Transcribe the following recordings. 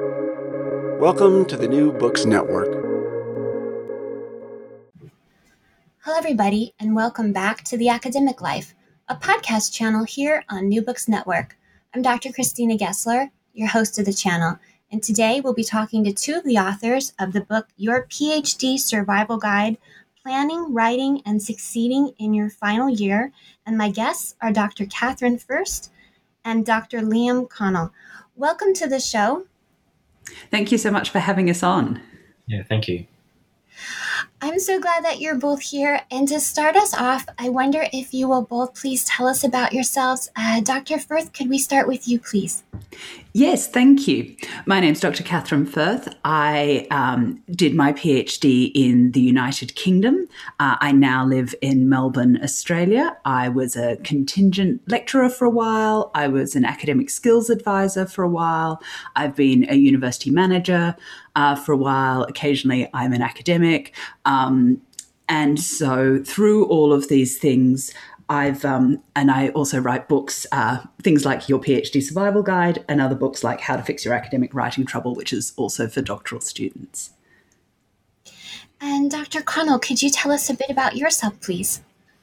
Welcome to the New Books Network. Hello, everybody, and welcome back to The Academic Life, a podcast channel here on New Books Network. I'm Dr. Christina Gessler, your host of the channel, and today we'll be talking to two of the authors of the book Your PhD Survival Guide Planning, Writing, and Succeeding in Your Final Year. And my guests are Dr. Katherine Firth and Dr. Liam Connell. Welcome to the show. Thank you so much for having us on. Yeah, thank you. I'm so glad that you're both here. And to start us off, I wonder if you will both please tell us about yourselves. Uh, Dr. Firth, could we start with you, please? Yes, thank you. My name's Dr. Katherine Firth. I um, did my PhD in the United Kingdom. Uh, I now live in Melbourne, Australia. I was a contingent lecturer for a while. I was an academic skills advisor for a while. I've been a university manager uh, for a while. Occasionally, I'm an academic. Um, and so, through all of these things, I've um, and I also write books, uh, things like Your PhD Survival Guide, and other books like How to Fix Your Academic Writing Trouble, which is also for doctoral students. And Dr. Connell, could you tell us a bit about yourself, please?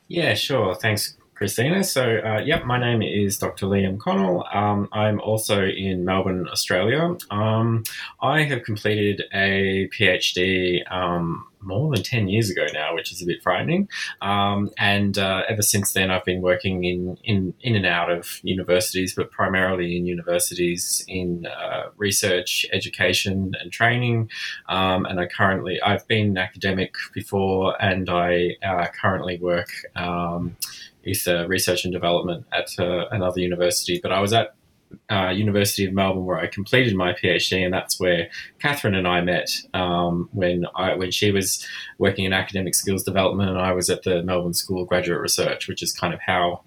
Yeah, sure. Thanks, Christina. So, uh, yep, my name is Dr. Liam Connell. Um, I'm also in Melbourne, Australia. Um, I have completed a PhD um, more than 10 years ago now, which is a bit frightening. Um, and uh, ever since then, I've been working in, in, in and out of universities, but primarily in universities in uh, research, education, and training. Um, and I currently, I've been an academic before, and I uh, currently work um, uh, research and development at uh, another university. But I was at uh, University of Melbourne where I completed my PhD, and that's where Katherine and I met um, when I when she was working in academic skills development, and I was at the Melbourne School of Graduate Research, which is kind of how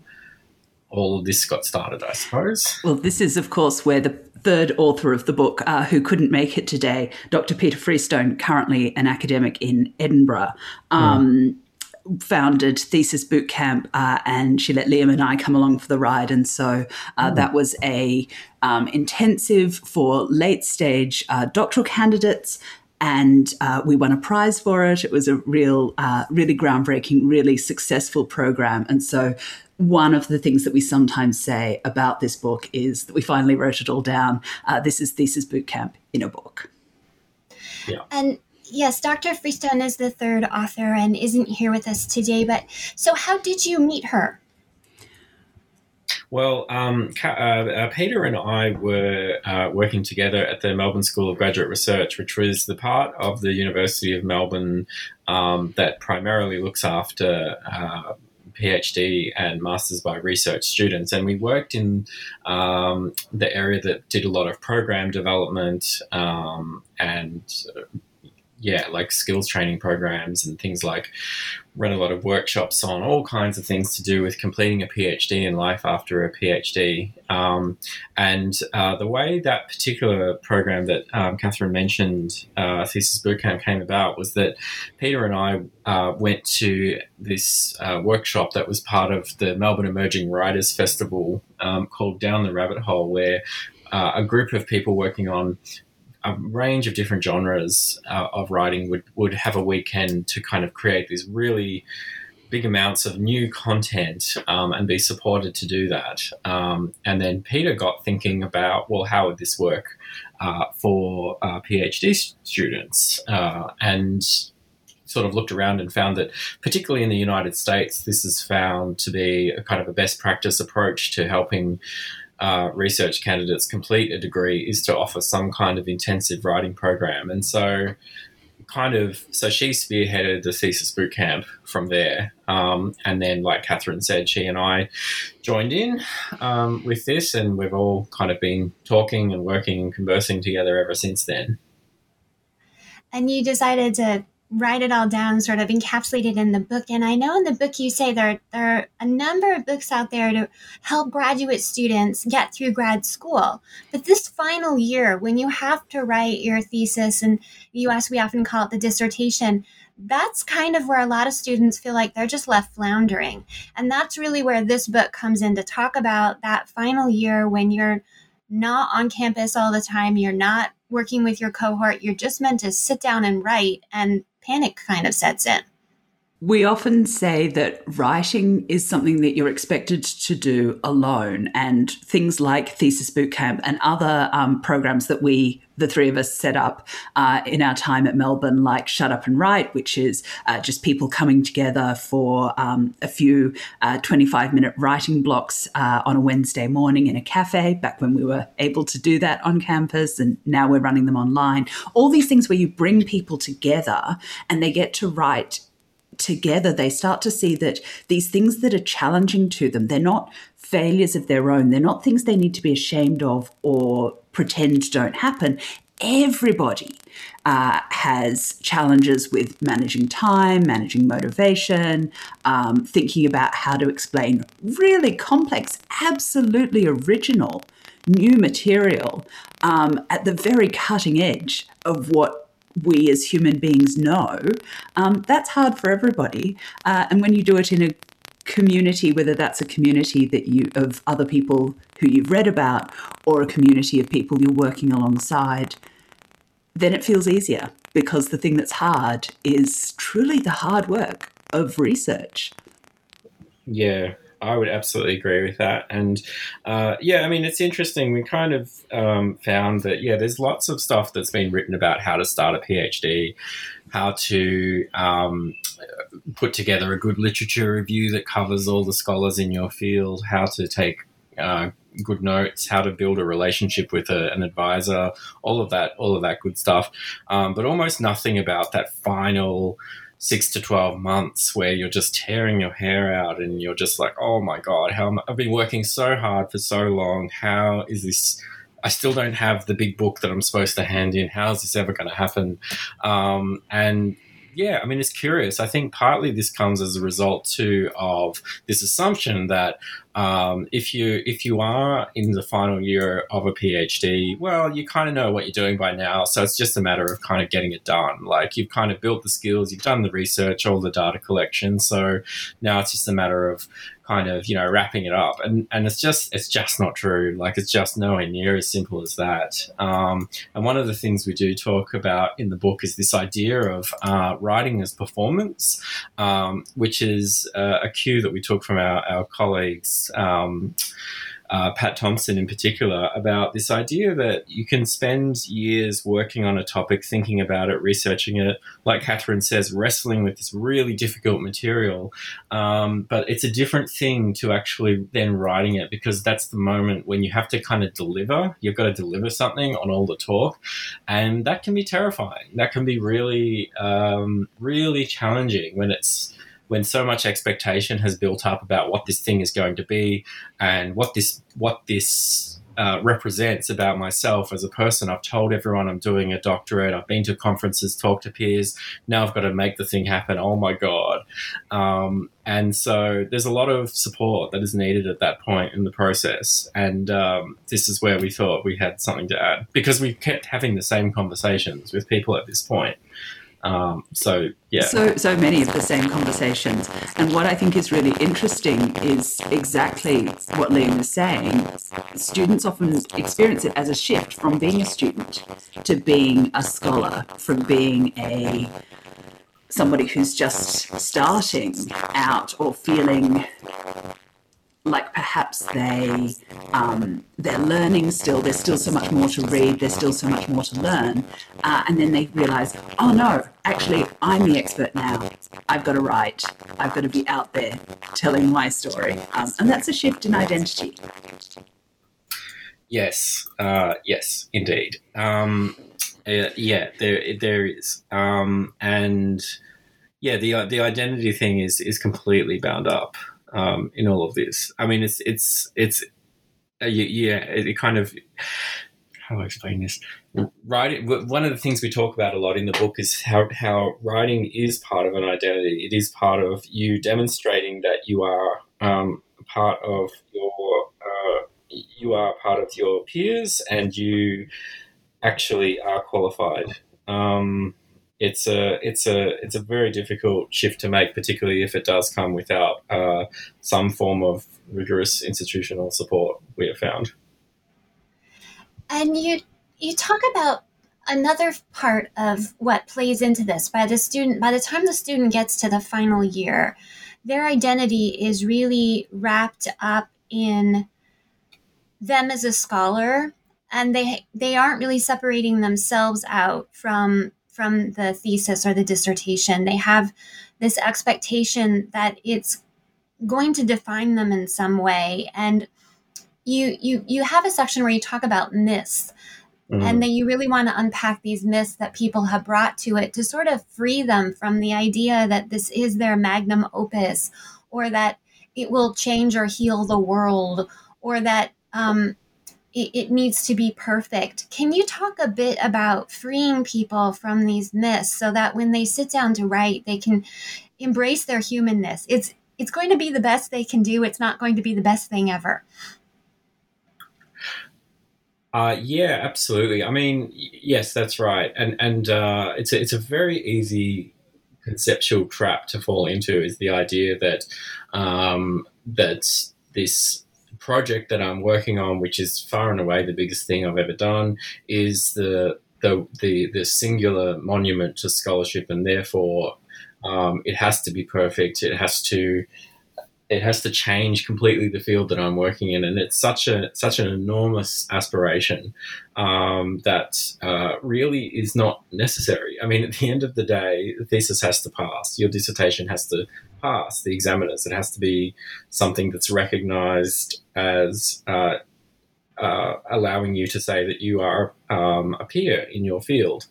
all of this got started, I suppose. Well, this is, of course, where the third author of the book, uh, who couldn't make it today, Dr. Peta Freestone, currently an academic in Edinburgh. Um, mm founded Thesis Bootcamp, uh, and she let Liam and I come along for the ride. And so uh, mm. that was a um, intensive for late stage uh, doctoral candidates. And uh, we won a prize for it. It was a real, uh, really groundbreaking, really successful program. And so, one of the things that we sometimes say about this book is that we finally wrote it all down. Uh, this is Thesis Bootcamp in a book. Yeah. And Yes, Dr. Freestone is the third author and isn't here with us today. But so, how did you meet her? Well, um, uh, uh, Peta and I were uh, working together at the Melbourne School of Graduate Research, which was the part of the University of Melbourne um, that primarily looks after uh, PhD and Masters by Research students. And we worked in um, the area that did a lot of program development um, and yeah, like skills training programs and things like run a lot of workshops on all kinds of things to do with completing a PhD in life after a PhD. Um, and uh, the way that particular program that um, Katherine mentioned, uh, Thesis Bootcamp, came about was that Peta and I uh, went to this uh, workshop that was part of the Melbourne Emerging Writers Festival um, called Down the Rabbit Hole, where uh, a group of people working on a range of different genres uh, of writing would, would have a weekend to kind of create these really big amounts of new content um, and be supported to do that. Um, and then Peta got thinking about, well, how would this work uh, for uh, PhD students? Uh, and sort of looked around and found that, particularly in the United States, this is found to be a kind of a best practice approach to helping uh, research candidates complete a degree is to offer some kind of intensive writing program. And so, kind of, so she spearheaded the thesis boot camp from there. Um, and then, like Catherine said, she and I joined in um, with this, and we've all kind of been talking and working and conversing together ever since then. And you decided to write it all down, sort of encapsulated in the book. And I know in the book you say there, there are a number of books out there to help graduate students get through grad school. But this final year, when you have to write your thesis, and the US we often call it the dissertation, that's kind of where a lot of students feel like they're just left floundering. And that's really where this book comes in to talk about that final year when you're not on campus all the time, you're not working with your cohort, you're just meant to sit down and write, and panic kind of sets in. We often say that writing is something that you're expected to do alone, and things like Thesis Bootcamp and other um, programs that we, the three of us, set up uh, in our time at Melbourne, like Shut Up and Write, which is uh, just people coming together for um, a few uh, 25 minute writing blocks uh, on a Wednesday morning in a cafe, back when we were able to do that on campus, and now we're running them online. All these things where you bring people together and they get to write together, they start to see that these things that are challenging to them, they're not failures of their own. They're not things they need to be ashamed of or pretend don't happen. Everybody uh, has challenges with managing time, managing motivation, um, thinking about how to explain really complex, absolutely original new material um, at the very cutting edge of what we as human beings know, um, that's hard for everybody. Uh, and when you do it in a community, whether that's a community that you of other people who you've read about or a community of people you're working alongside, then it feels easier because the thing that's hard is truly the hard work of research. Yeah, I would absolutely agree with that. And uh, yeah, I mean, it's interesting. We kind of um, found that, yeah, there's lots of stuff that's been written about how to start a PhD, how to um, put together a good literature review that covers all the scholars in your field, how to take uh, good notes, how to build a relationship with a, an advisor, all of that, all of that good stuff. Um, but almost nothing about that final six to 12 months where you're just tearing your hair out and you're just like, oh my God, how am I, I've been working so hard for so long. How is this? I still don't have the big book that I'm supposed to hand in. How is this ever going to happen? Um, and yeah, I mean, it's curious. I think partly this comes as a result too of this assumption that um, if you if you are in the final year of a PhD, well, you kind of know what you're doing by now. So it's just a matter of kind of getting it done. Like you've kind of built the skills, you've done the research, all the data collection. So now it's just a matter of kind of you know wrapping it up. And and it's just it's just not true. Like it's just nowhere near as simple as that. Um, and one of the things we do talk about in the book is this idea of uh, writing as performance um, which is uh, a cue that we took from our, our colleagues um, uh, Pat Thomson in particular, about this idea that you can spend years working on a topic, thinking about it, researching it, like Catherine says, wrestling with this really difficult material. Um, but it's a different thing to actually then writing it because that's the moment when you have to kind of deliver. You've got to deliver something on all the talk. And that can be terrifying. That can be really, um, really challenging when it's when so much expectation has built up about what this thing is going to be and what this what this uh, represents about myself as a person. I've told everyone I'm doing a doctorate. I've been to conferences, talked to peers. Now I've got to make the thing happen. Oh my god! Um, and so there's a lot of support that is needed at that point in the process. And um, this is where we thought we had something to add because we kept having the same conversations with people at this point. Um, so yeah, so so many of the same conversations. And what I think is really interesting is exactly what Liam was saying. Students often experience it as a shift from being a student to being a scholar, from being a somebody who's just starting out or feeling like perhaps they um, they're learning still. There's still so much more to read. There's still so much more to learn, uh, and then they realize, oh no, actually, I'm the expert now. I've got to write. I've got to be out there telling my story, um, and that's a shift in identity. Yes, uh, yes, indeed. Um, uh, yeah, there there is, um, and yeah, the the identity thing is is completely bound up um, in all of this. I mean, it's it's it's uh, yeah, it, it kind of how do I explain this? Writing. One of the things we talk about a lot in the book is how how writing is part of an identity. It is part of you demonstrating that you are um, part of your uh, you are part of your peers and you actually are qualified. Um, it's a it's a it's a very difficult shift to make, particularly if it does come without uh, some form of rigorous institutional support. We have found. And you you talk about another part of what plays into this by the student by the time the student gets to the final year their identity is really wrapped up in them as a scholar and they they aren't really separating themselves out from from the thesis or the dissertation they have this expectation that it's going to define them in some way and you you you have a section where you talk about myths mm-hmm. and that you really want to unpack these myths that people have brought to it to sort of free them from the idea that this is their magnum opus or that it will change or heal the world or that um, it, it needs to be perfect. Can you talk a bit about freeing people from these myths so that when they sit down to write, they can embrace their humanness? It's it's going to be the best they can do. It's not going to be the best thing ever. Uh, yeah, absolutely. I mean, yes, that's right, and and uh, it's a, it's a very easy conceptual trap to fall into is the idea that um, that this project that I'm working on, which is far and away the biggest thing I've ever done, is the the the, the singular monument to scholarship, and therefore um, it has to be perfect. It has to it has to change completely the field that I'm working in, and it's such a such an enormous aspiration um, that uh, really is not necessary. I mean, at the end of the day, the thesis has to pass. Your dissertation has to pass the examiners. It has to be something that's recognised as uh, uh, allowing you to say that you are um, a peer in your field.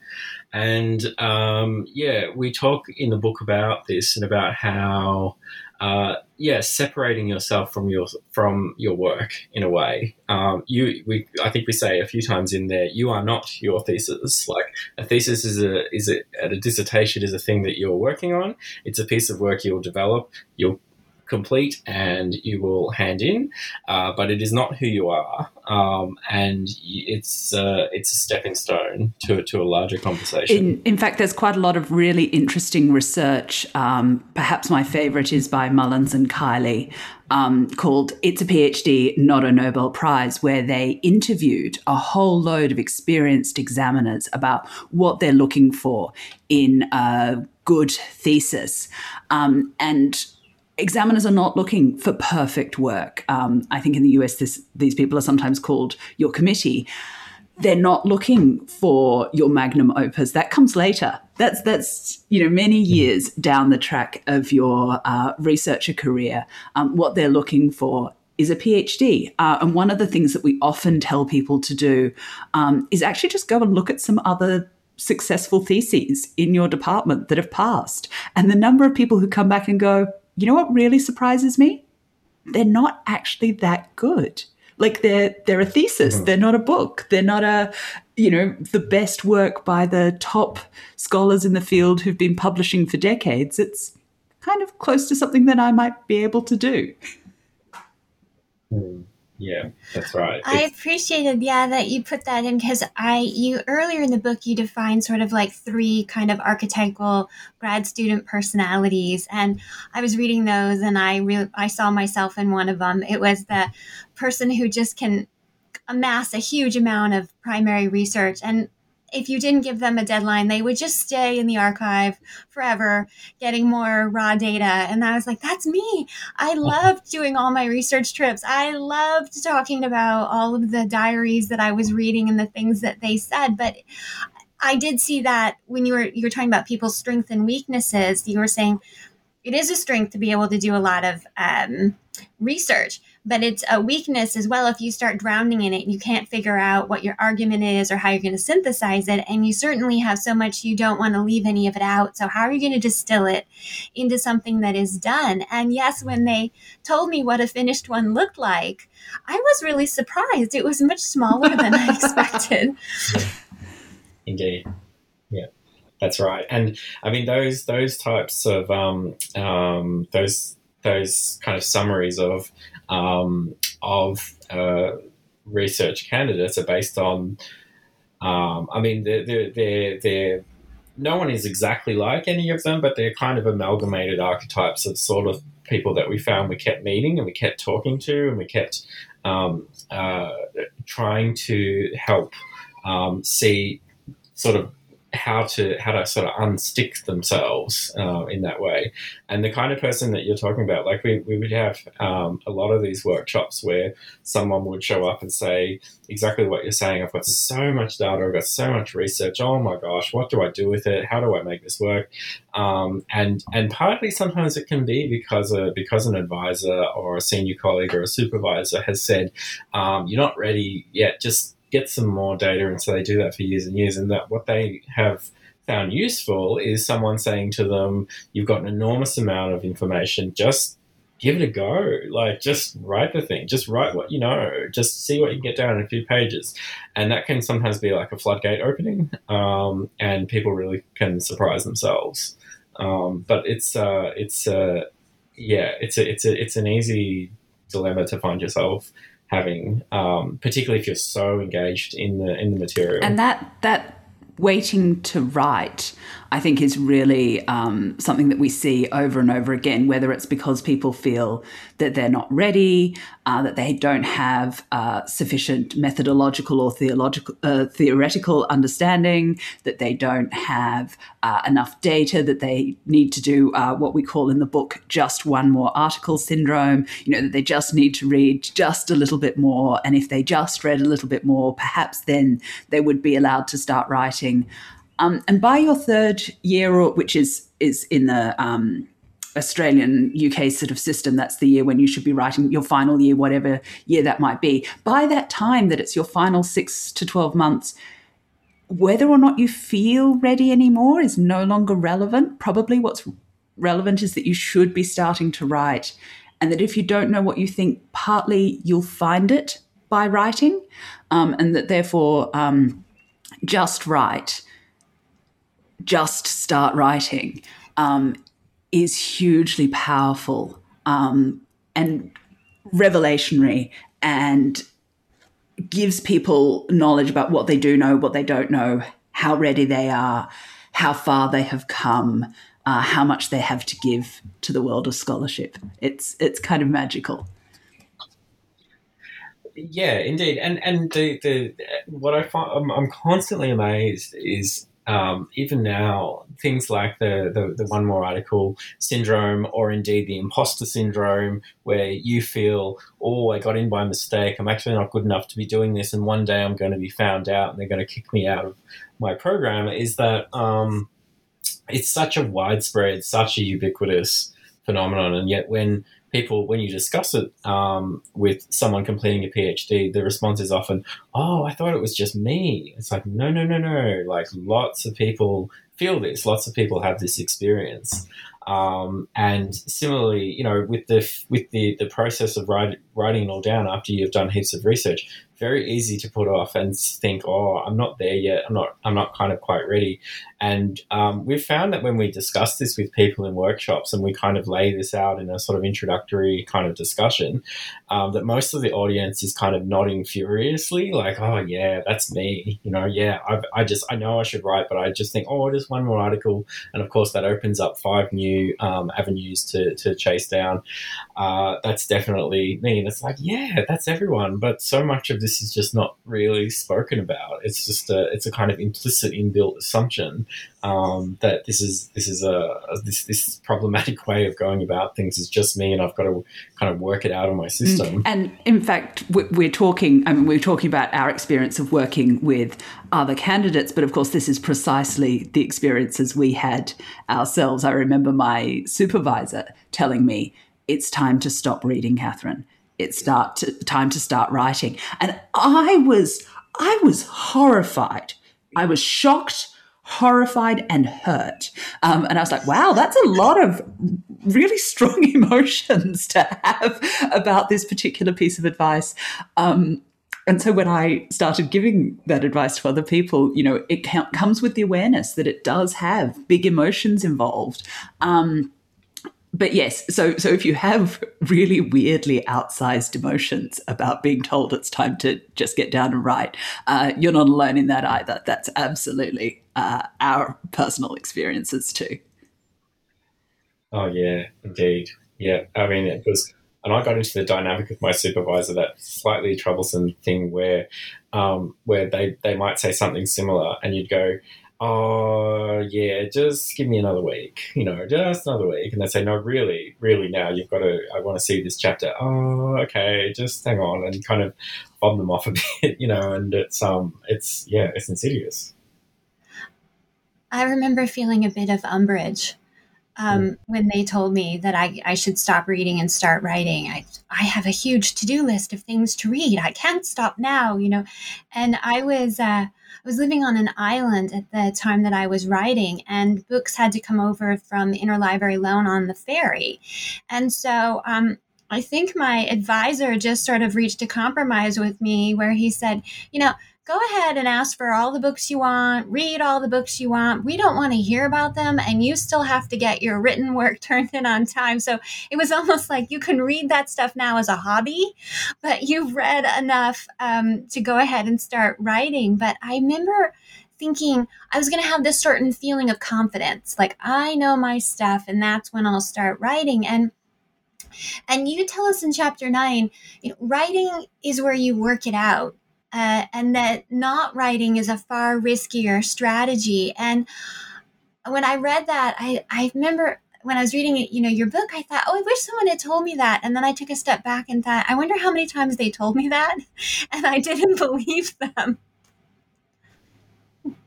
And um, yeah, we talk in the book about this and about how uh, yeah, separating yourself from your from your work in a way. Um, you, we, I think we say a few times in there, you are not your thesis. Like a thesis is a is a, a dissertation is a thing that you're working on. It's a piece of work you'll develop. You'll complete and you will hand in, uh, but it is not who you are, um, and it's uh, it's a stepping stone to to a larger conversation. In, in fact, there's quite a lot of really interesting research. Um, perhaps my favourite is by Mullins and Kiley. Um, called It's a PhD, Not a Nobel Prize, where they interviewed a whole load of experienced examiners about what they're looking for in a good thesis. Um, and examiners are not looking for perfect work. Um, I think in the US, this, these people are sometimes called your committee. They're not looking for your magnum opus. That comes later. That's that's you know many years down the track of your uh, researcher career. Um, what they're looking for is a PhD. Uh, and one of the things that we often tell people to do um, is actually just go and look at some other successful theses in your department that have passed. And the number of people who come back and go, you know what really surprises me? They're not actually that good. Like they're they're a thesis. Mm-hmm. They're not a book. They're not a you know the best work by the top scholars in the field who've been publishing for decades. It's kind of close to something that I might be able to do. Mm. Yeah, that's right. I appreciated, yeah, that you put that in because I, you earlier in the book, you defined sort of like three kind of archetypal grad student personalities, and I was reading those, and I really, I saw myself in one of them. It was the person who just can amass a huge amount of primary research and if you didn't give them a deadline, they would just stay in the archive forever, getting more raw data. And I was like, that's me. I loved doing all my research trips. I loved talking about all of the diaries that I was reading and the things that they said. But I did see that when you were you were talking about people's strengths and weaknesses, you were saying it is a strength to be able to do a lot of um, research but it's a weakness as well if you start drowning in it. You can't figure out what your argument is or how you're going to synthesize it and you certainly have so much you don't want to leave any of it out. So how are you going to distill it into something that is done? And yes when they told me what a finished one looked like i was really surprised. It was much smaller than i expected. Indeed. Yeah that's right. And i mean those those types of um, um, those those kind of summaries of um, of uh, research candidates are based on. Um, I mean, they're, they're, they're, no one is exactly like any of them, but they're kind of amalgamated archetypes of sort of people that we found we kept meeting and we kept talking to and we kept um, uh, trying to help um, see sort of how to how to sort of unstick themselves uh, in that way. And the kind of person that you're talking about, like we, we would have um, a lot of these workshops where someone would show up and say exactly what you're saying. I've got so much data, I've got so much research. Oh my gosh, what do I do with it? How do I make this work? Um, and and partly sometimes it can be because a, because an advisor or a senior colleague or a supervisor has said um, you're not ready yet. Just get some more data. And so they do that for years and years. And that what they have found useful is someone saying to them, You've got an enormous amount of information, just give it a go. Like, just write the thing, just write what you know, just see what you can get down in a few pages. And that can sometimes be like a floodgate opening, um, and people really can surprise themselves. Um, but it's, uh, it's, uh, yeah, it's a, it's a, it's an easy dilemma to find yourself having, um, particularly if you're so engaged in the in the material. And that that waiting to write, I think, is really um, something that we see over and over again, whether it's because people feel that they're not ready, uh, that they don't have uh, sufficient methodological or theological, uh, theoretical understanding, that they don't have uh, enough data, that they need to do uh, what we call in the book just one more article syndrome, you know, that they just need to read just a little bit more. And if they just read a little bit more, perhaps then they would be allowed to start writing. Um, and by your third year, which is is in the um, Australian UK sort of system, that's the year when you should be writing your final year, whatever year that might be. By that time, that it's your final six to twelve months, whether or not you feel ready anymore is no longer relevant. Probably what's relevant is that you should be starting to write, and that if you don't know what you think, partly you'll find it by writing, um, and that therefore um, just write just start writing um, is hugely powerful um, and revelationary and gives people knowledge about what they do know, what they don't know, how ready they are, how far they have come, uh, how much they have to give to the world of scholarship. It's it's kind of magical. Yeah, indeed, and and the, the what I find I'm, I'm constantly amazed is um, even now, things like the, the, the one more article syndrome, or indeed the imposter syndrome, where you feel, oh, I got in by mistake. I'm actually not good enough to be doing this, and one day I'm going to be found out, and they're going to kick me out of my program. Is that um, it's such a widespread, such a ubiquitous phenomenon, and yet when people, when you discuss it um, with someone completing a PhD, the response is often, "Oh, I thought it was just me." It's like, no, no, no, no. Like lots of people feel this. Lots of people have this experience. Um, and similarly, you know, with the with the the process of write, writing it all down after you've done heaps of research, very easy to put off and think, oh, I'm not there yet. I'm not. I'm not kind of quite ready. And um, we've found that when we discuss this with people in workshops and we kind of lay this out in a sort of introductory kind of discussion, um, that most of the audience is kind of nodding furiously, like, oh yeah, that's me. You know, yeah, I've, I just I know I should write, but I just think, oh, just one more article, and of course that opens up five new um, avenues to to chase down. Uh, that's definitely me, and it's like, yeah, that's everyone. But so much of this is just not really spoken about. It's just a it's a kind of implicit inbuilt assumption um, that this is this is a, a, this this problematic way of going about things is just me, and I've got to kind of work it out of my system. Mm. And in fact, we're talking. I mean, we're talking about our experience of working with other candidates, but of course, this is precisely the experiences we had ourselves. I remember my supervisor telling me, "It's time to stop reading, Katherine. It's start to, time to start writing," and I was I was horrified. I was shocked horrified and hurt. Um, and I was like, wow, that's a lot of really strong emotions to have about this particular piece of advice. Um, and so when I started giving that advice to other people, you know, it comes with the awareness that it does have big emotions involved. Um, but yes, so so if you have really weirdly outsized emotions about being told it's time to just get down and write, uh, you're not alone in that either. That's absolutely uh, our personal experiences too. Oh yeah, indeed. Yeah, I mean, it was, and I got into the dynamic with my supervisor that slightly troublesome thing where um, where they they might say something similar, and you'd go. Oh yeah, just give me another week. You know, just another week, and they say, "No, really, really, now you've got to. I want to see this chapter." Oh, okay, just hang on, and kind of fob them off a bit, you know. And it's um, it's yeah, it's insidious. I remember feeling a bit of umbrage um, mm. when they told me that I, I should stop reading and start writing. I, I have a huge to do list of things to read. I can't stop now, you know. And I was uh, I was living on an island at the time that I was writing, and books had to come over from interlibrary loan on the ferry. And so um, I think my advisor just sort of reached a compromise with me where he said, you know, go ahead and ask for all the books you want, read all the books you want. We don't want to hear about them, and you still have to get your written work turned in on time. So it was almost like you can read that stuff now as a hobby, but you've read enough um, to go ahead and start writing. But I remember thinking I was going to have this certain feeling of confidence, like I know my stuff, and that's when I'll start writing. And and you tell us in chapter nine, you know, writing is where you work it out uh, and that not writing is a far riskier strategy. And when I read that, I, I remember when I was reading it, you know, your book, I thought, oh, I wish someone had told me that. And then I took a step back and thought, I wonder how many times they told me that. And I didn't believe them.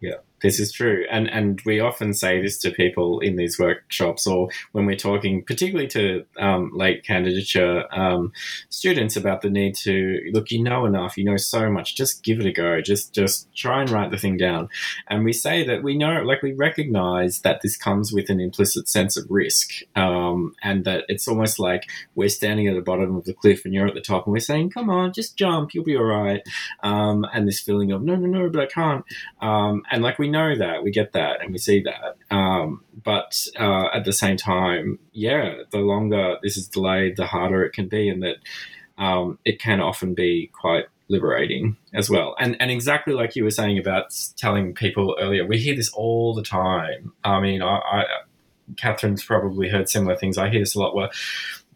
Yeah. This is true, and and we often say this to people in these workshops, or when we're talking, particularly to um, late candidature um, students, about the need to look. You know enough. You know so much. Just give it a go. Just just try and write the thing down. And we say that we know, like we recognize that this comes with an implicit sense of risk, um, and that it's almost like we're standing at the bottom of the cliff and you're at the top, and we're saying, "Come on, just jump. You'll be all right." Um, and this feeling of no, no, no, but I can't. Um, and like we we know that, we get that, and we see that. Um, but uh, at the same time, yeah, the longer this is delayed, the harder it can be, and that um, it can often be quite liberating as well. And and exactly like you were saying about telling people earlier, we hear this all the time. I mean, I, I Katherine's probably heard similar things. I hear this a lot where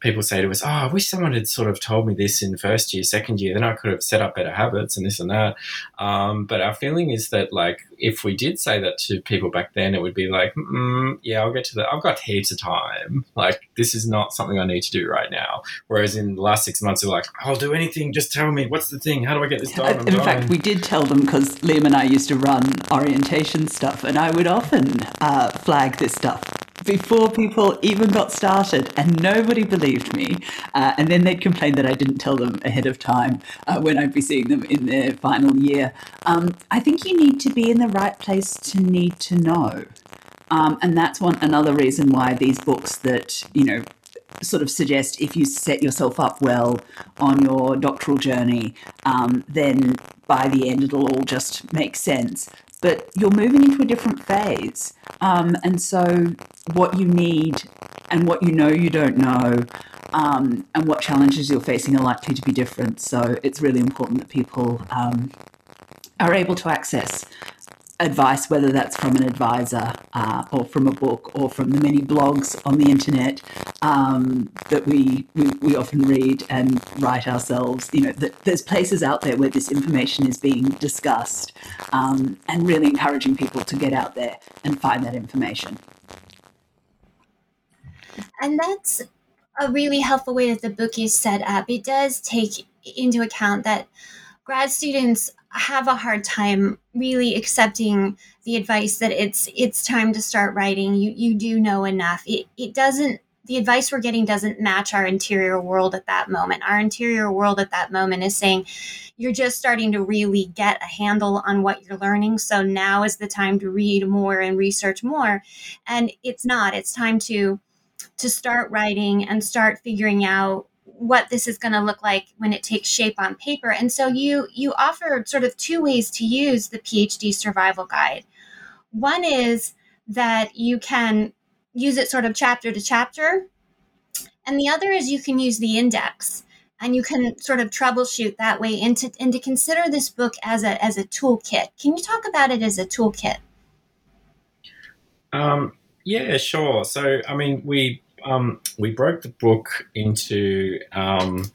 people say to us, "Oh, I wish someone had sort of told me this in first year, second year. Then I could have set up better habits and this and that." Um, but our feeling is that, like, if we did say that to people back then, it would be like, mm, "Yeah, I'll get to that. I've got heaps of time. Like, this is not something I need to do right now." Whereas in the last six months, they're like, "I'll do anything. Just tell me what's the thing. How do I get this done?" I'm in dying. fact, we did tell them because Liam and I used to run orientation stuff, and I would often uh, flag this stuff before people even got started, and nobody believed me. Uh, and then they'd complain that I didn't tell them ahead of time uh, when I'd be seeing them in their final year. Um, I think you need to be in the right place to need to know. Um, and that's one another reason why these books that you know sort of suggest if you set yourself up well on your doctoral journey, um, then by the end it'll all just make sense but you're moving into a different phase. Um, and so, what you need and what you know you don't know, um, and what challenges you're facing are likely to be different. So, it's really important that people um, are able to access advice, whether that's from an advisor uh, or from a book or from the many blogs on the internet um, that we, we, we often read and write ourselves. You know, that there's places out there where this information is being discussed, um, and really encouraging people to get out there and find that information. And that's a really helpful way that the book is set up. It does take into account that grad students have a hard time really accepting the advice that it's it's time to start writing. You you do know enough. It, it doesn't the advice we're getting doesn't match our interior world at that moment. Our interior world at that moment is saying you're just starting to really get a handle on what you're learning. So now is the time to read more and research more. And it's not. It's time to to start writing and start figuring out what this is going to look like when it takes shape on paper. And so you you offer sort of two ways to use the PhD survival guide. One is that you can use it sort of chapter to chapter, and the other is you can use the index and you can sort of troubleshoot that way and to, and to consider this book as a as a toolkit. Can you talk about it as a toolkit? Um, yeah, sure. So, I mean, we um, we broke the book into um,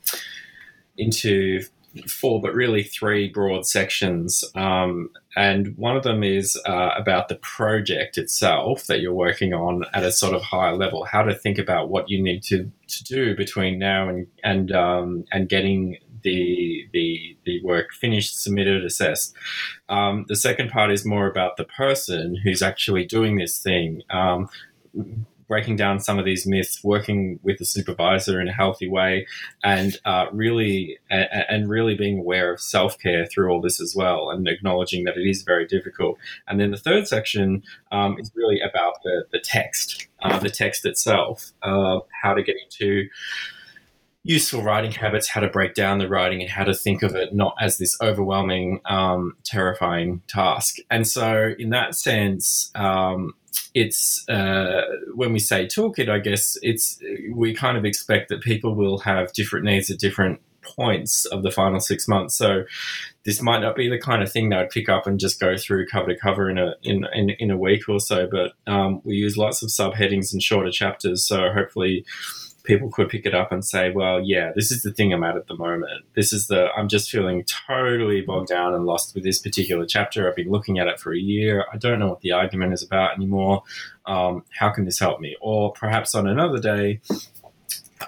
into four, but really three broad sections. Um, and one of them is uh, about the project itself that you're working on at a sort of higher level. How to think about what you need to, to do between now and and um, and getting the the the work finished, submitted, assessed. Um, the second part is more about the person who's actually doing this thing. Breaking down some of these myths, working with the supervisor in a healthy way, and uh, really and really being aware of self care through all this as well, and acknowledging that it is very difficult. And then the third section um, is really about the the text, uh, the text itself, uh, how to get into useful writing habits, how to break down the writing, and how to think of it not as this overwhelming, um, terrifying task. And so, in that sense, um, it's uh, when we say toolkit, I guess it's we kind of expect that people will have different needs at different points of the final six months. So this might not be the kind of thing that I'd pick up and just go through cover to cover in a in in, in a week or so. But um, we use lots of subheadings and shorter chapters, so hopefully people could pick it up and say, well, yeah, this is the thing I'm at at the moment. This is the, I'm just feeling totally bogged down and lost with this particular chapter. I've been looking at it for a year. I don't know what the argument is about anymore. Um, how can this help me? Or perhaps on another day,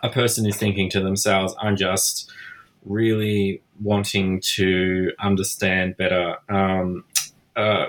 a person is thinking to themselves, I'm just really wanting to understand better. Um, uh,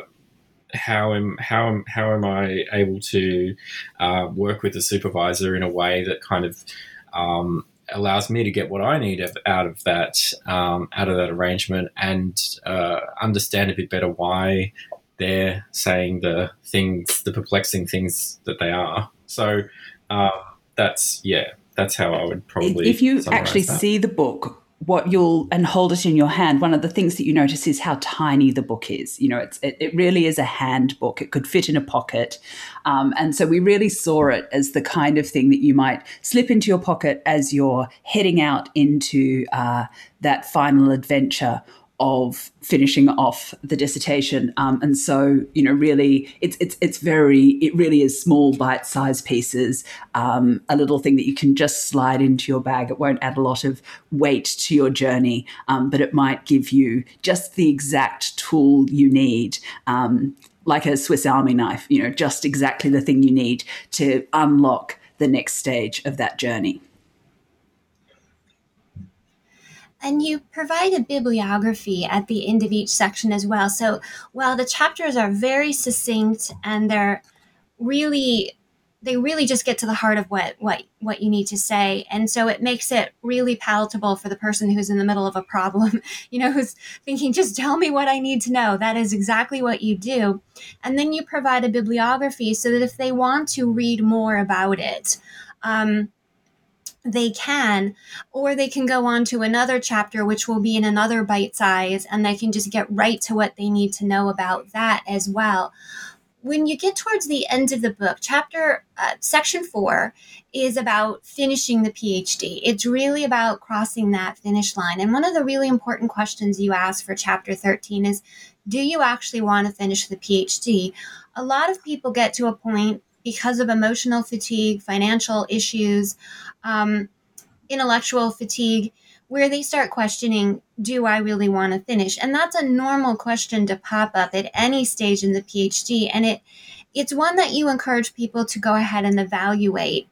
how am how am how am I able to uh, work with the supervisor in a way that kind of um, allows me to get what I need out of that um, out of that arrangement and uh, understand a bit better why they're saying the things, the perplexing things that they are. So um, that's yeah, that's how I would probably. If you actually that. see the book what you'll and hold it in your hand one of the things that you notice is how tiny the book is. You know it's it, it really is a handbook. It could fit in a pocket. Um, and so we really saw it as the kind of thing that you might slip into your pocket as you're heading out into uh, that final adventure of finishing off the dissertation. Um, and so, you know, really, it's it's it's very it really is small bite-sized pieces, um, a little thing that you can just slide into your bag. It won't add a lot of weight to your journey, um, but it might give you just the exact tool you need. Um, like a Swiss Army knife, you know, just exactly the thing you need to unlock the next stage of that journey. And you provide a bibliography at the end of each section as well. So while the chapters are very succinct and they're really they really just get to the heart of what what what you need to say. And so it makes it really palatable for the person who's in the middle of a problem you know who's thinking just tell me what i need to know. That is exactly what you do. And then you provide a bibliography so that if they want to read more about it um, they can, or they can go on to another chapter, which will be in another bite size, and they can just get right to what they need to know about that as well. When you get towards the end of the book, chapter uh, section four is about finishing the PhD. It's really about crossing that finish line. And one of the really important questions you ask for chapter 13 is Do you actually want to finish the PhD? A lot of people get to a point because of emotional fatigue, financial issues, um, intellectual fatigue, where they start questioning, do I really want to finish? And that's a normal question to pop up at any stage in the PhD. And it it's one that you encourage people to go ahead and evaluate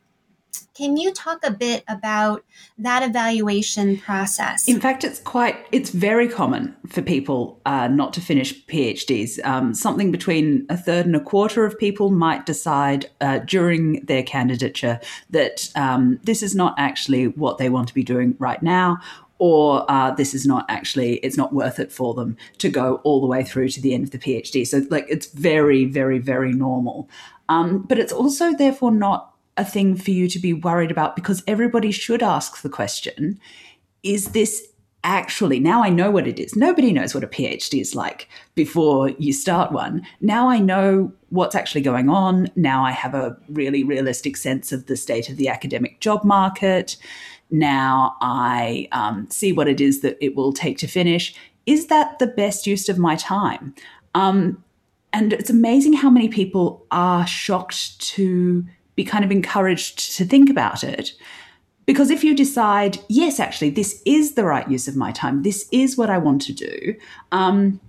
can you talk a bit about that evaluation process? In fact, it's quite, it's very common for people uh, not to finish PhDs. Um, something between a third and a quarter of people might decide uh, during their candidature that um, this is not actually what they want to be doing right now, or uh, this is not actually it's not worth it for them to go all the way through to the end of the phd so like it's very very very normal um, but it's also therefore not a thing for you to be worried about because everybody should ask the question is this actually now I know what it is. Nobody knows what a PhD is like before you start one. Now I know what's actually going on. Now I have a really realistic sense of the state of the academic job market. Now I um, see what it is that it will take to finish. Is that the best use of my time? Um, and it's amazing how many people are shocked to be kind of encouraged to think about it. Because if you decide, yes, actually, this is the right use of my time, this is what I want to do, um,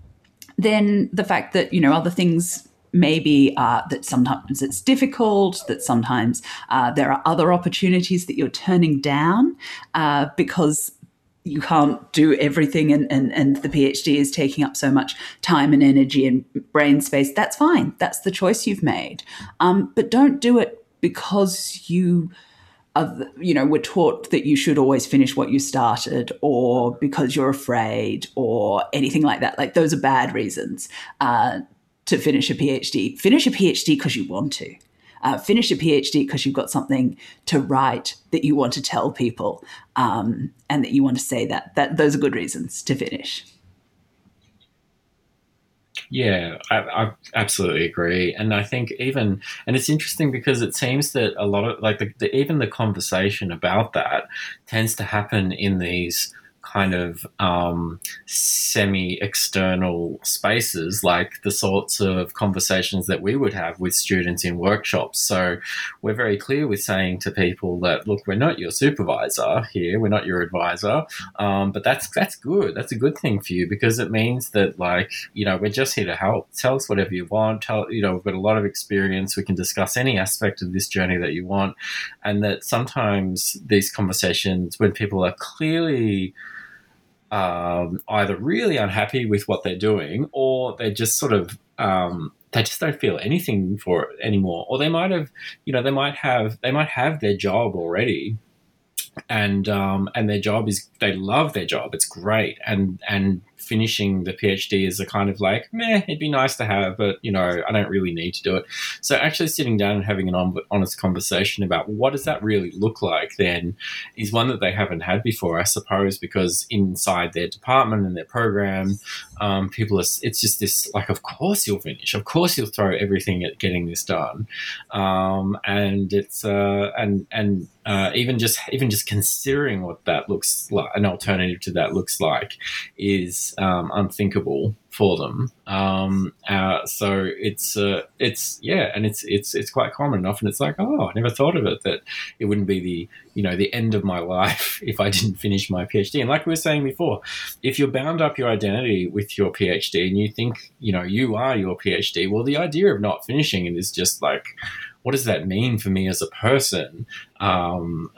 then the fact that, you know, other things maybe uh, that sometimes it's difficult, that sometimes uh, there are other opportunities that you're turning down uh, because you can't do everything and, and, and the PhD is taking up so much time and energy and brain space, that's fine. That's the choice you've made. Um, but don't do it because you are, you know, were taught that you should always finish what you started or because you're afraid or anything like that. Like those are bad reasons uh, to finish a PhD. Finish a PhD because you want to uh, finish a PhD because you've got something to write that you want to tell people um, and that you want to say that. That those are good reasons to finish. Yeah, I, I, absolutely agree, and I think even and it's interesting because it seems that a lot of like the, the, even the conversation about that tends to happen in these kind of um, semi external spaces, like the sorts of conversations that we would have with students in workshops. So we're very clear with saying to people that, look, we're not your supervisor here, we're not your advisor, um, but that's that's good. That's a good thing for you because it means that, like, you know, we're just here to help. Tell us whatever you want. Tell, you know, we've got a lot of experience. We can discuss any aspect of this journey that you want. And that sometimes these conversations, when people are clearly um, either really unhappy with what they're doing or they're just sort of um, they just don't feel anything for it anymore. Or they might have you know they might have they might have their job already and um, and their job is they love their job. It's great. And and finishing the PhD is a kind of like, meh, it'd be nice to have, but you know, I don't really need to do it. So actually sitting down and having an honest conversation about what does that really look like then is one that they haven't had before, I suppose, because inside their department and their program, um, people are, it's just this like, of course you'll finish, of course you'll throw everything at getting this done. Um, and it's, uh, and, and, uh, even just even just considering what that looks like, an alternative to that looks like, is um, unthinkable for them. Um, uh, so it's uh, it's yeah, and it's it's it's quite common. Often it's like, oh, I never thought of it that it wouldn't be the you know the end of my life if I didn't finish my PhD. And like we were saying before, if you're bound up your identity with your PhD and you think you know you are your PhD, well, the idea of not finishing it is just like what does that mean for me as a person? Um,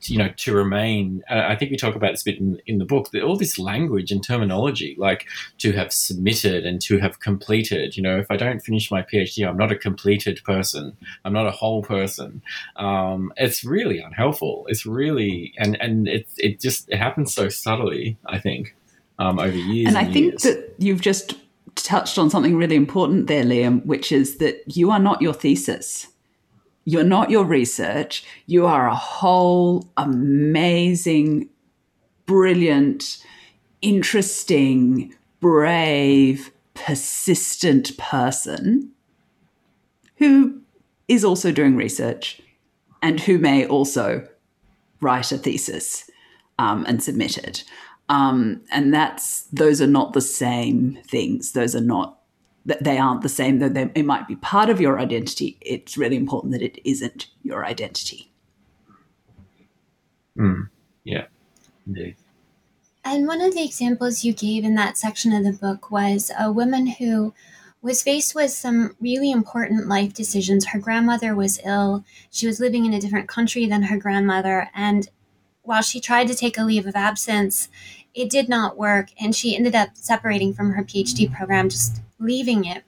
you know, to remain. I think we talk about this bit in, in the book. That all this language and terminology, like to have submitted and to have completed. You know, if I don't finish my PhD, I'm not a completed person. I'm not a whole person. Um, it's really unhelpful. It's really and and it it just it happens so subtly. I think um, over years. And, and I think years. that you've just touched on something really important there, Liam, which is that you are not your thesis. You're not your research. You are a whole amazing, brilliant, interesting, brave, persistent person who is also doing research and who may also write a thesis um, and submit it. Um, and that's those are not the same things. Those are not that they aren't the same, though they, it might be part of your identity, it's really important that it isn't your identity. Mm, yeah, indeed. And one of the examples you gave in that section of the book was a woman who was faced with some really important life decisions. Her grandmother was ill. She was living in a different country than her grandmother. And while she tried to take a leave of absence, it did not work. And she ended up separating from her PhD program, just leaving it.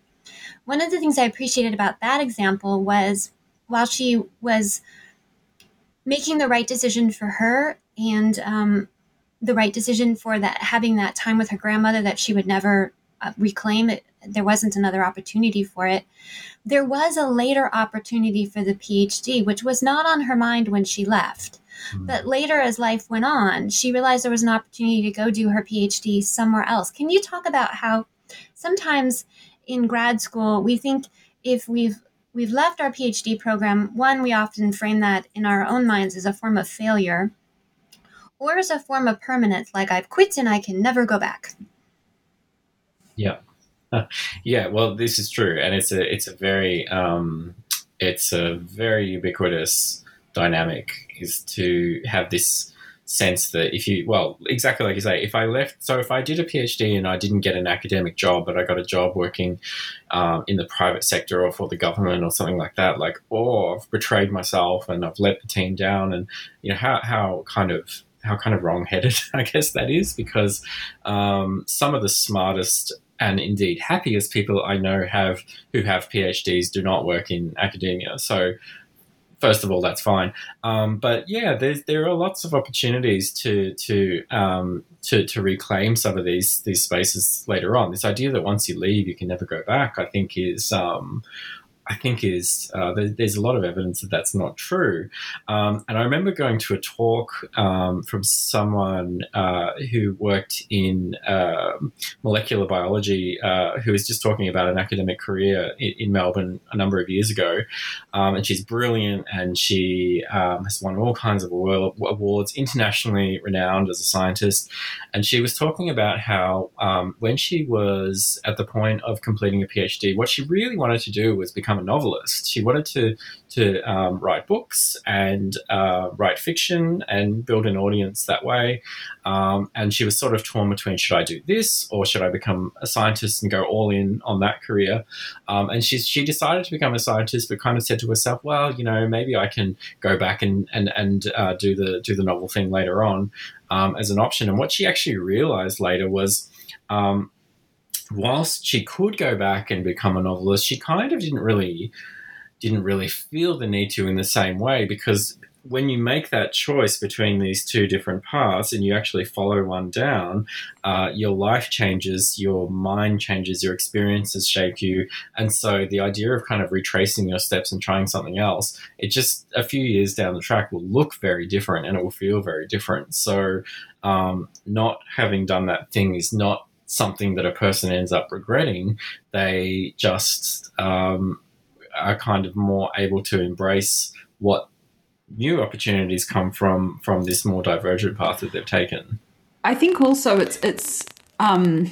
One of the things I appreciated about that example was while she was making the right decision for her and um, the right decision for that having that time with her grandmother that she would never uh, reclaim it there wasn't another opportunity for it there was a later opportunity for the phd which was not on her mind when she left mm-hmm. but later as life went on she realized there was an opportunity to go do her phd somewhere else can you talk about how sometimes in grad school, we think if we've we've left our PhD program, one, we often frame that in our own minds as a form of failure, or as a form of permanence, like I've quit and I can never go back. Yeah. Yeah, well, this is true, and it's a it's a very um, it's a very ubiquitous dynamic is to have this sense that if you well exactly like you say if i left so if i did a phd and i didn't get an academic job but i got a job working um, in the private sector or for the government or something like that like oh i've betrayed myself and i've let the team down and you know how, how kind of how kind of wrong-headed i guess that is because um, some of the smartest and indeed happiest people i know have who have phds do not work in academia. So first of all, that's fine. Um, but yeah, there are lots of opportunities to to, um, to to reclaim some of these these spaces later on. This idea that once you leave, you can never go back, I think, is um, I think is uh, there, there's a lot of evidence that that's not true. Um, and I remember going to a talk um, from someone uh, who worked in uh, molecular biology, uh, who was just talking about an academic career in, in Melbourne a number of years ago. Um, and she's brilliant, and she um, has won all kinds of awards, internationally renowned as a scientist. And she was talking about how um, when she was at the point of completing a PhD, what she really wanted to do was become become a novelist. She wanted to to um, write books and uh, write fiction and build an audience that way. Um, and she was sort of torn between should I do this or should I become a scientist and go all in on that career? Um, and she she decided to become a scientist, but kind of said to herself, well, you know, maybe I can go back and and and uh, do the do the novel thing later on um, as an option. And what she actually realized later was um, whilst she could go back and become a novelist, she kind of didn't really didn't really feel the need to in the same way because when you make that choice between these two different paths and you actually follow one down, uh, your life changes, your mind changes, your experiences shape you. And so the idea of kind of retracing your steps and trying something else, it just a few years down the track will look very different and it will feel very different. So um, not having done that thing is not something that a person ends up regretting, they just um, are kind of more able to embrace what new opportunities come from from this more divergent path that they've taken. I think also it's it's um,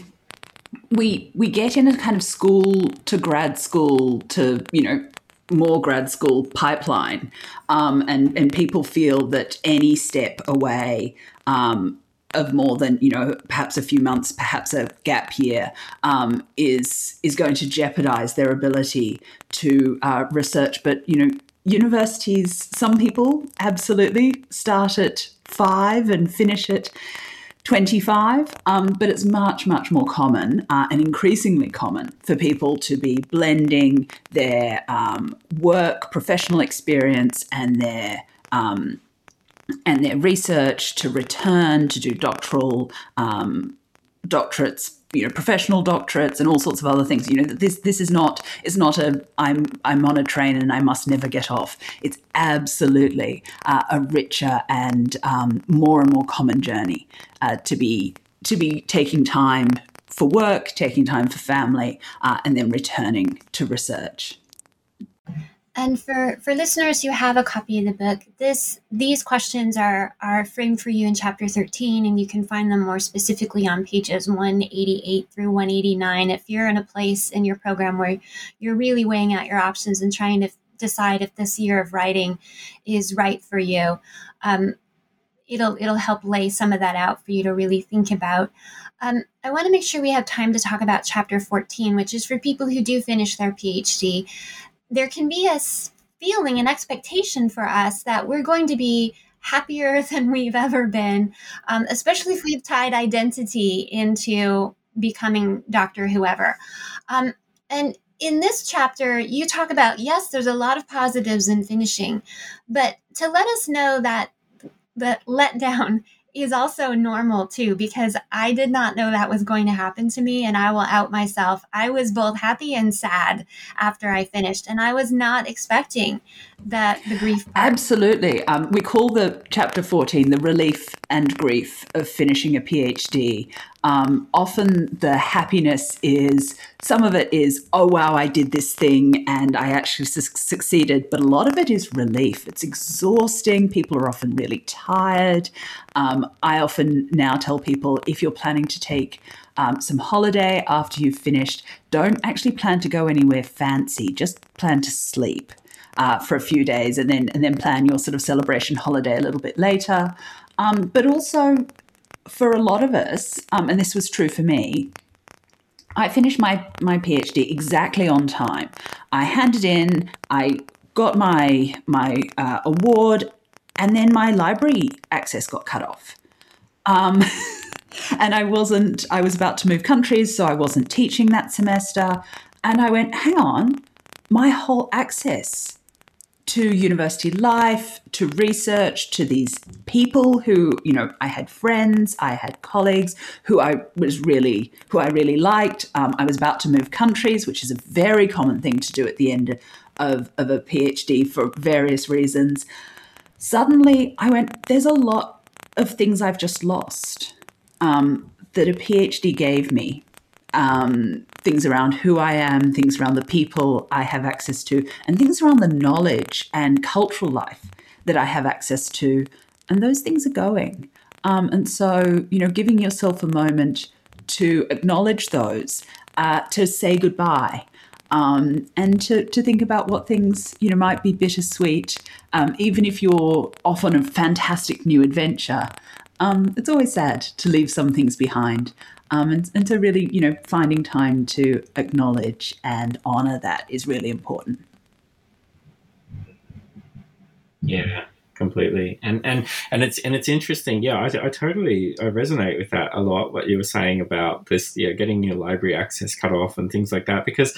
we we get in a kind of school to grad school to you know more grad school pipeline, um, and and people feel that any step away um, of more than you know perhaps a few months perhaps a gap year um, is is going to jeopardize their ability to uh, research. But you know universities some people absolutely start at five and finish at 25 um, but it's much much more common uh, and increasingly common for people to be blending their um, work professional experience and their um, and their research to return to do doctoral um, doctorates you know professional doctorates and all sorts of other things. You know this this is not is not a i'm i'm on a train and i must never get off. It's absolutely uh, a richer and um, more and more common journey uh, to be to be taking time for work taking time for family uh, and then returning to research and for, for listeners who have a copy of the book, this these questions are are framed for you in chapter 13, and you can find them more specifically on pages 188 through 189 if you're in a place in your program where you're really weighing out your options and trying to decide if this year of writing is right for you. Um, it'll it'll help lay some of that out for you to really think about. Um, I want to make sure we have time to talk about chapter 14, which is for people who do finish their PhD there can be a feeling, an expectation for us that we're going to be happier than we've ever been, um, especially if we've tied identity into becoming Dr. Whoever. Um, and in this chapter, you talk about yes, there's a lot of positives in finishing, but to let us know that the letdown is also normal too because I did not know that was going to happen to me and I will out myself. I was both happy and sad after I finished and I was not expecting that the grief part. Absolutely. Um, we call the chapter 14 the relief and grief of finishing a PhD. Um, often the happiness is some of it is, oh wow, I did this thing and I actually su- succeeded. But a lot of it is relief. It's exhausting. People are often really tired. Um, I often now tell people if you're planning to take um, some holiday after you've finished, don't actually plan to go anywhere fancy, just plan to sleep. Uh, for a few days and then and then plan your sort of celebration holiday a little bit later. Um, but also for a lot of us, um, and this was true for me, I finished my my PhD exactly on time. I handed in, I got my my uh, award, and then my library access got cut off. Um, and I wasn't. I was about to move countries, so I wasn't teaching that semester. And I went, hang on, my whole access to university life, to research, to these people who, you know, I had friends, I had colleagues who I was really, who I really liked. Um, I was about to move countries, which is a very common thing to do at the end of, of a PhD for various reasons. Suddenly, I went, there's a lot of things I've just lost um, that a PhD gave me. Um, things around who I am, things around the people I have access to, and things around the knowledge and cultural life that I have access to. And those things are going. Um, and so, you know, giving yourself a moment to acknowledge those, uh, to say goodbye, um, and to, to think about what things, you know, might be bittersweet, um, even if you're off on a fantastic new adventure. Um, it's always sad to leave some things behind um, and, and to really, you know, finding time to acknowledge and honor that is really important. Yeah, completely. And and and it's and it's interesting. Yeah, I, I totally I resonate with that a lot. What you were saying about this, yeah, getting your library access cut off and things like that, because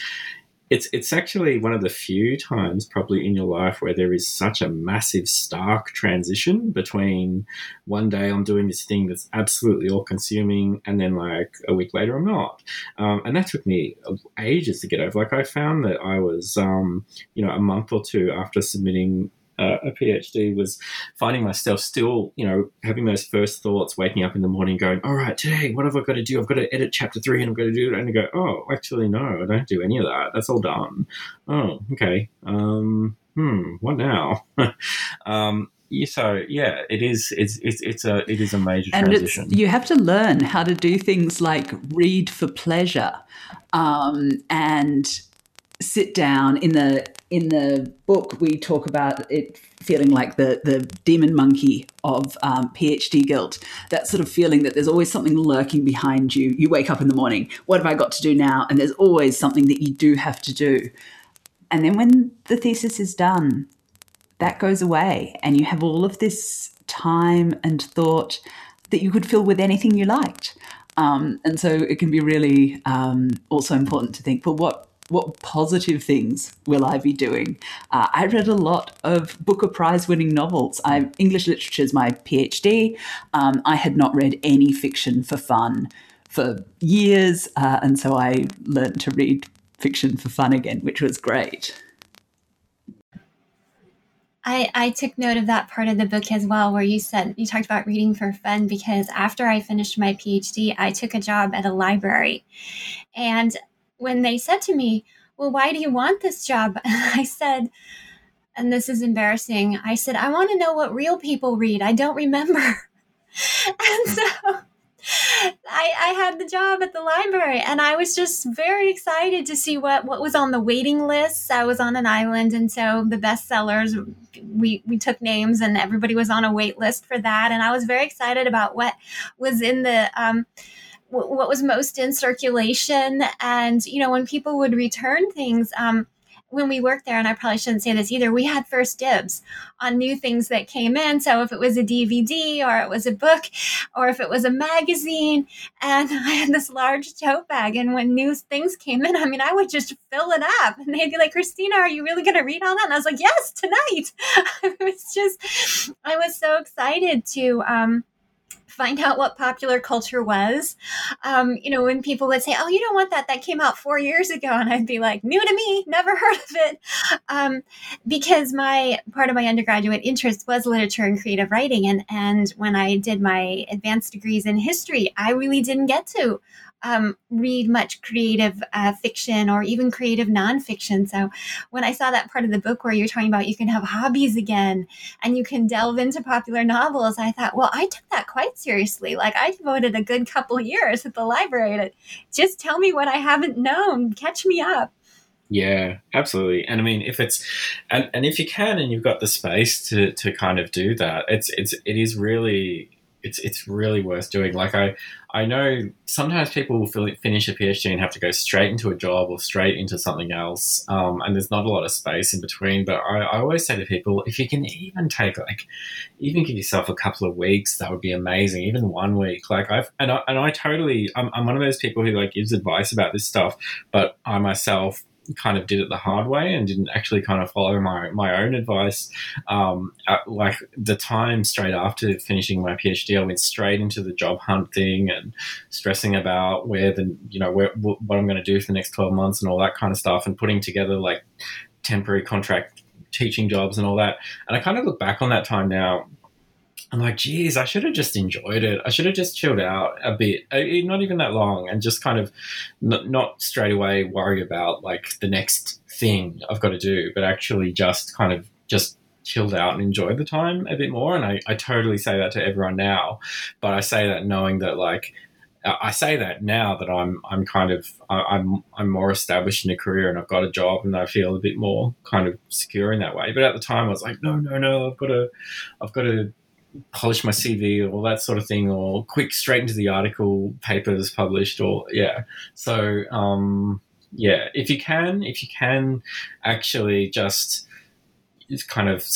it's it's actually one of the few times probably in your life where there is such a massive stark transition between one day I'm doing this thing that's absolutely all consuming and then like a week later I'm not. Um, and that took me ages to get over. Like I found that I was um, you know a month or two after submitting uh, a PhD was finding myself still, you know, having those first thoughts, waking up in the morning, going, "All right, today, what have I got to do? I've got to edit chapter three, and I've got to do it." And I go, "Oh, actually, no, I don't do any of that. That's all done." Oh, okay. Um, hmm, what now? um, so yeah, it is. It's it's it's a it is a major and transition. you have to learn how to do things like read for pleasure, um, and sit down in the in the book we talk about it feeling like the the demon monkey of um, phd guilt. That sort of feeling that there's always something lurking behind you. You wake up in the morning what have i got to do now? And there's always something that you do have to do. And then when the thesis is done that goes away and you have all of this time and thought that you could fill with anything you liked. Um, and so it can be really um, also important to think well what what positive things will I be doing? Uh, I read a lot of Booker Prize winning novels. I, English literature is my PhD. Um, I had not read any fiction for fun for years, uh, and so I learned to read fiction for fun again, which was great. I, I took note of that part of the book as well, where you said you talked about reading for fun because after I finished my PhD, I took a job at a library. And when they said to me, Well, why do you want this job? I said, and this is embarrassing, I said, I want to know what real people read. I don't remember. and so I, I had the job at the library and I was just very excited to see what, what was on the waiting list. I was on an island and so the bestsellers we, we took names and everybody was on a wait list for that. And I was very excited about what was in the um, what was most in circulation. And, you know, when people would return things, um, when we worked there, and I probably shouldn't say this either, we had first dibs on new things that came in. So if it was a DVD or it was a book or if it was a magazine, and I had this large tote bag, and when new things came in, I mean, I would just fill it up, and they'd be like, "Christina, are you really going to read all that?" And I was like, "Yes, tonight." it was just, I was so excited to. Um, find out what popular culture was. Um, you know, when people would say, "Oh, you don't want that? That came out four years ago," and I'd be like, "New to me, never heard of it," um, because my part of my undergraduate interest was literature and creative writing, and and when I did my advanced degrees in history, I really didn't get to um, read much creative uh, fiction or even creative nonfiction. So when I saw that part of the book where you're talking about you can have hobbies again and you can delve into popular novels, I thought, well, I took that quite seriously. Like I devoted a good couple years at the library to just tell me what I haven't known, catch me up. Yeah, absolutely. And I mean, if it's and, and if you can and you've got the space to to kind of do that, it's it's it is really it's it's really worth doing. Like I I know sometimes people will finish a PhD and have to go straight into a job or straight into something else, um, and there's not a lot of space in between. But I, I, always say to people, if you can even take like, even give yourself a couple of weeks, that would be amazing. Even one week, like I've and I, and I totally, I'm, I'm one of those people who like gives advice about this stuff, but I myself kind of did it the hard way and didn't actually kind of follow my, my own advice. Um, at, like the time straight after finishing my PhD, I went straight into the job hunt thing and stressing about where the, you know, where, what I'm going to do for the next 12 months and all that kind of stuff and putting together like temporary contract teaching jobs and all that. And I kind of look back on that time now I'm like, geez, I should have just enjoyed it. I should have just chilled out a bit, uh, not even that long, and just kind of not, not straight away worry about like the next thing I've got to do, but actually just kind of just chilled out and enjoyed the time a bit more. And I, I totally say that to everyone now, but I say that knowing that like I say that now that I'm I'm kind of I'm I'm more established in a career and I've got a job and I feel a bit more kind of secure in that way. But at the time I was like, no, no, no, I've got to I've got to polish my CV or all that sort of thing, or quick straight into the article, papers published, or yeah. So um, yeah, if you can, if you can actually just kind of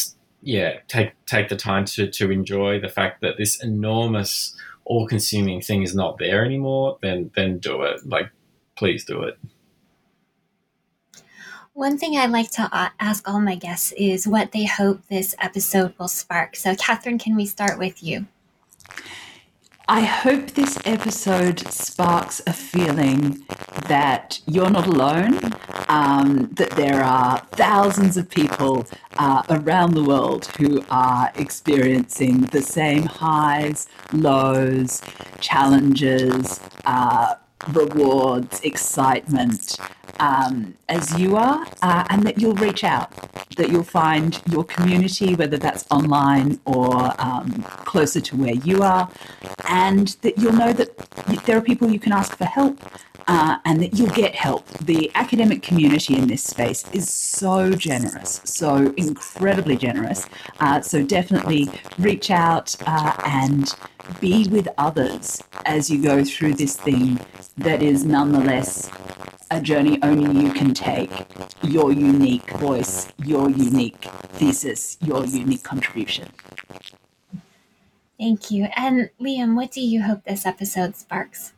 yeah take take the time to to enjoy the fact that this enormous all-consuming thing is not there anymore, then then do it. Like, please do it. One thing I'd like to uh, ask all my guests is what they hope this episode will spark. So, Katherine, can we start with you? I hope this episode sparks a feeling that you're not alone, um, that there are thousands of people uh, around the world who are experiencing the same highs, lows, challenges, uh, rewards, excitement um, as you are, uh, and that you'll reach out, that you'll find your community, whether that's online or um, closer to where you are, and that you'll know that there are people you can ask for help. Uh, and that you'll get help. The academic community in this space is so generous, so incredibly generous. Uh, so definitely reach out uh, and be with others as you go through this thing that is nonetheless a journey only you can take, your unique voice, your unique thesis, your unique contribution. Thank you. And Liam, what do you hope this episode sparks?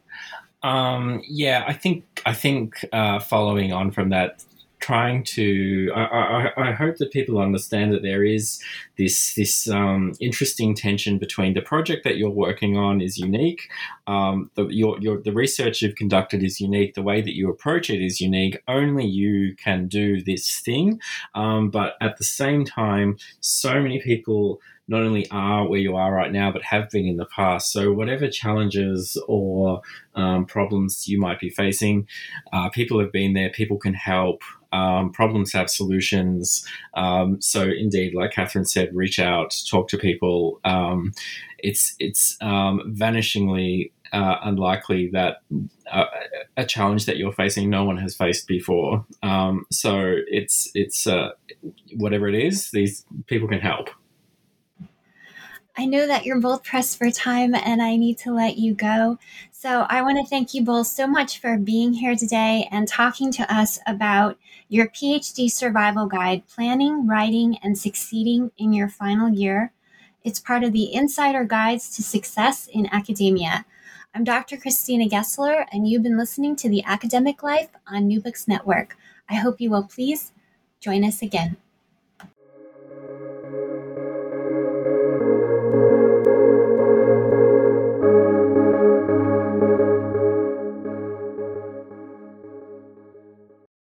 Um, yeah, I think I think uh, following on from that, trying to I, I, I, hope that people understand that there is this this um, interesting tension between the project that you're working on is unique um, the your, your the research you've conducted is unique the way that you approach it is unique only you can do this thing um, but at the same time so many people not only are where you are right now, but have been in the past. So, whatever challenges or um, problems you might be facing, uh, people have been there, people can help. Um, problems have solutions. Um, so, indeed, like Katherine said, reach out, talk to people. Um, it's it's um, vanishingly uh, unlikely that uh, a challenge that you're facing no one has faced before. Um, so it's it's uh, whatever it is, these people can help. I know that you're both pressed for time and I need to let you go. So I want to thank you both so much for being here today and talking to us about your PhD survival guide, planning, writing, and succeeding in your final year. It's part of the Insider Guides to Success in Academia. I'm Dr. Christina Gessler, and you've been listening to The Academic Life on New Books Network. I hope you will please join us again.